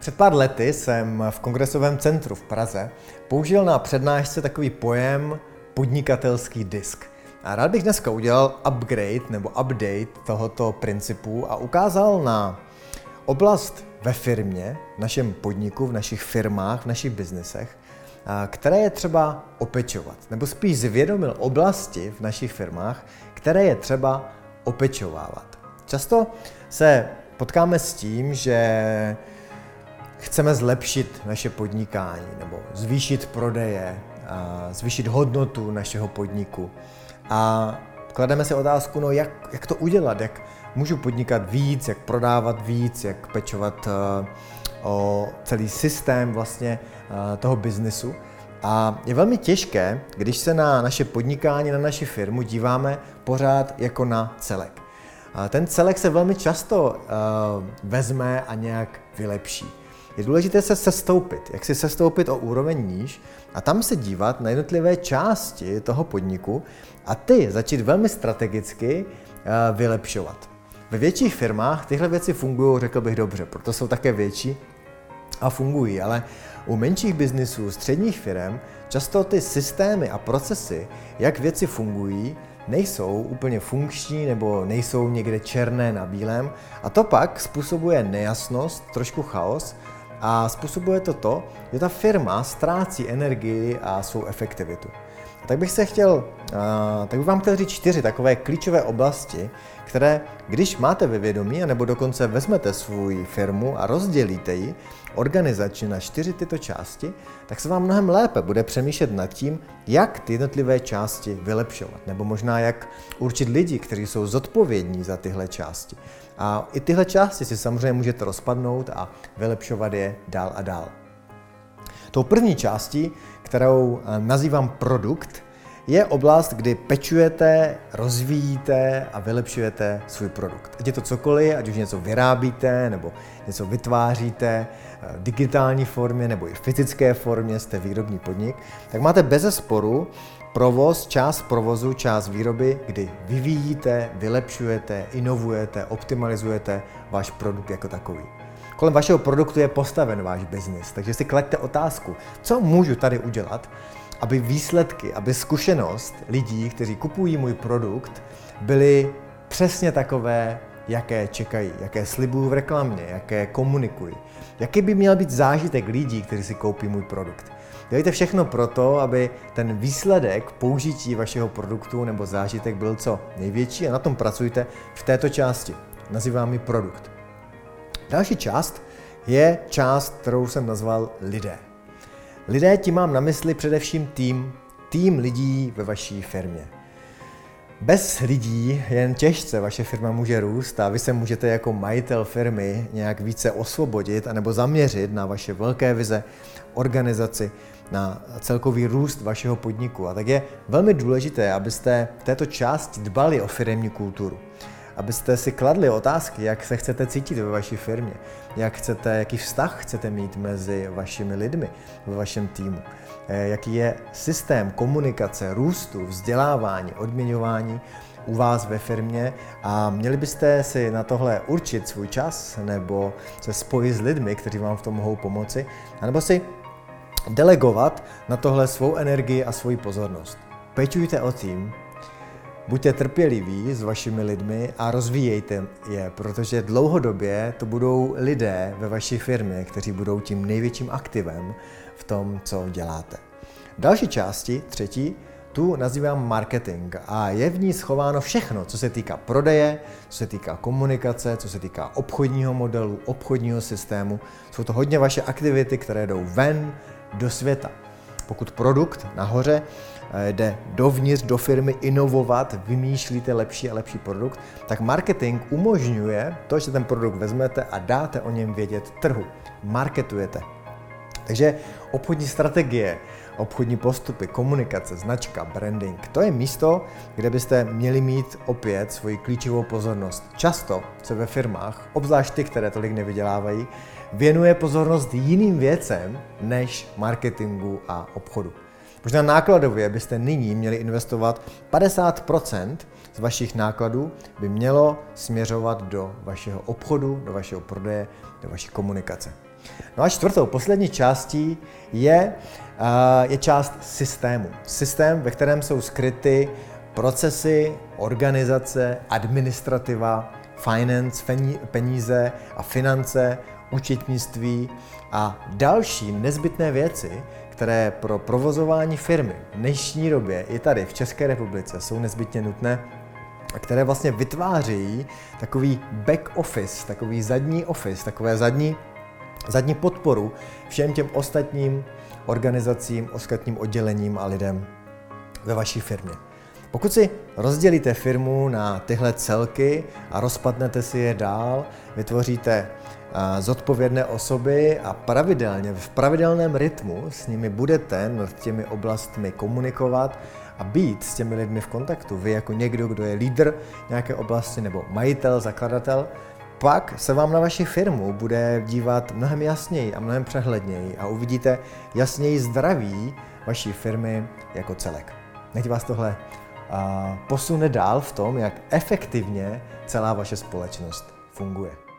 Před pár lety jsem v kongresovém centru v Praze použil na přednášce takový pojem podnikatelský disk. A rád bych dneska udělal upgrade nebo update tohoto principu a ukázal na oblast ve firmě, v našem podniku, v našich firmách, v našich biznesech, které je třeba opečovat. Nebo spíš zvědomil oblasti v našich firmách, které je třeba opečovávat. Často se potkáme s tím, že chceme zlepšit naše podnikání nebo zvýšit prodeje, zvýšit hodnotu našeho podniku. A klademe si otázku, no jak, jak to udělat, jak můžu podnikat víc, jak prodávat víc, jak pečovat uh, o celý systém vlastně uh, toho biznesu. A je velmi těžké, když se na naše podnikání, na naši firmu díváme pořád jako na celek. Ten celek se velmi často uh, vezme a nějak vylepší. Je důležité se sestoupit, jak si sestoupit o úroveň níž a tam se dívat na jednotlivé části toho podniku a ty začít velmi strategicky uh, vylepšovat. Ve větších firmách tyhle věci fungují, řekl bych dobře, proto jsou také větší a fungují, ale u menších biznisů, středních firm, často ty systémy a procesy, jak věci fungují, nejsou úplně funkční nebo nejsou někde černé na bílém a to pak způsobuje nejasnost, trošku chaos a způsobuje to to, že ta firma ztrácí energii a svou efektivitu. Tak bych se chtěl, tak bych vám chtěl říct čtyři takové klíčové oblasti, které, když máte ve vědomí, nebo dokonce vezmete svou firmu a rozdělíte ji organizačně na čtyři tyto části, tak se vám mnohem lépe bude přemýšlet nad tím, jak ty jednotlivé části vylepšovat, nebo možná jak určit lidi, kteří jsou zodpovědní za tyhle části. A i tyhle části si samozřejmě můžete rozpadnout a vylepšovat je dál a dál. Tou první částí, kterou eh, nazývám produkt, je oblast, kdy pečujete, rozvíjíte a vylepšujete svůj produkt. Ať je to cokoliv, ať už něco vyrábíte nebo něco vytváříte eh, v digitální formě nebo i v fyzické formě, jste výrobní podnik, tak máte bez sporu provoz, část provozu, část výroby, kdy vyvíjíte, vylepšujete, inovujete, optimalizujete váš produkt jako takový. Kolem vašeho produktu je postaven váš biznis, takže si klaďte otázku, co můžu tady udělat, aby výsledky, aby zkušenost lidí, kteří kupují můj produkt, byly přesně takové, jaké čekají, jaké slibují v reklamě, jaké komunikují. Jaký by měl být zážitek lidí, kteří si koupí můj produkt. Dělejte všechno proto, aby ten výsledek použití vašeho produktu nebo zážitek byl co největší a na tom pracujte v této části. Nazývám ji produkt. Další část je část, kterou jsem nazval lidé. Lidé tím mám na mysli především tým, tým lidí ve vaší firmě. Bez lidí jen těžce vaše firma může růst a vy se můžete jako majitel firmy nějak více osvobodit anebo zaměřit na vaše velké vize, organizaci, na celkový růst vašeho podniku. A tak je velmi důležité, abyste v této části dbali o firmní kulturu. Abyste si kladli otázky, jak se chcete cítit ve vaší firmě, jak chcete, jaký vztah chcete mít mezi vašimi lidmi ve vašem týmu, eh, jaký je systém komunikace, růstu, vzdělávání, odměňování u vás ve firmě. A měli byste si na tohle určit svůj čas nebo se spojit s lidmi, kteří vám v tom mohou pomoci, anebo si delegovat na tohle svou energii a svoji pozornost. Pečujte o tým, Buďte trpěliví s vašimi lidmi a rozvíjejte je, protože dlouhodobě to budou lidé ve vaší firmě, kteří budou tím největším aktivem v tom, co děláte. V další části, třetí, tu nazývám marketing a je v ní schováno všechno, co se týká prodeje, co se týká komunikace, co se týká obchodního modelu, obchodního systému. Jsou to hodně vaše aktivity, které jdou ven do světa. Pokud produkt nahoře eh, jde dovnitř do firmy inovovat, vymýšlíte lepší a lepší produkt, tak marketing umožňuje to, že ten produkt vezmete a dáte o něm vědět trhu. Marketujete. Takže obchodní strategie, obchodní postupy, komunikace, značka, branding, to je místo, kde byste měli mít opět svoji klíčovou pozornost. Často se ve firmách, obzvlášť ty, které tolik nevydělávají, věnuje pozornost jiným věcem než marketingu a obchodu. Možná nákladově byste nyní měli investovat 50% z vašich nákladů by mělo směřovat do vašeho obchodu, do vašeho prodeje, do vaší komunikace. No a čtvrtou, poslední částí je, je část systému. Systém, ve kterém jsou skryty procesy, organizace, administrativa, finance, peníze a finance, účetnictví a další nezbytné věci, které pro provozování firmy v dnešní době i tady v České republice jsou nezbytně nutné a které vlastně vytvářejí takový back office, takový zadní office, takové zadní, zadní podporu všem těm ostatním organizacím, ostatním oddělením a lidem ve vaší firmě. Pokud si rozdělíte firmu na tyhle celky a rozpadnete si je dál, vytvoříte zodpovědné osoby a pravidelně, v pravidelném rytmu s nimi budete nad těmi oblastmi komunikovat a být s těmi lidmi v kontaktu. Vy jako někdo, kdo je lídr nějaké oblasti nebo majitel, zakladatel, pak se vám na vaši firmu bude dívat mnohem jasněji a mnohem přehledněji a uvidíte jasněji zdraví vaší firmy jako celek. Nech vás tohle posune dál v tom, jak efektivně celá vaše společnost funguje.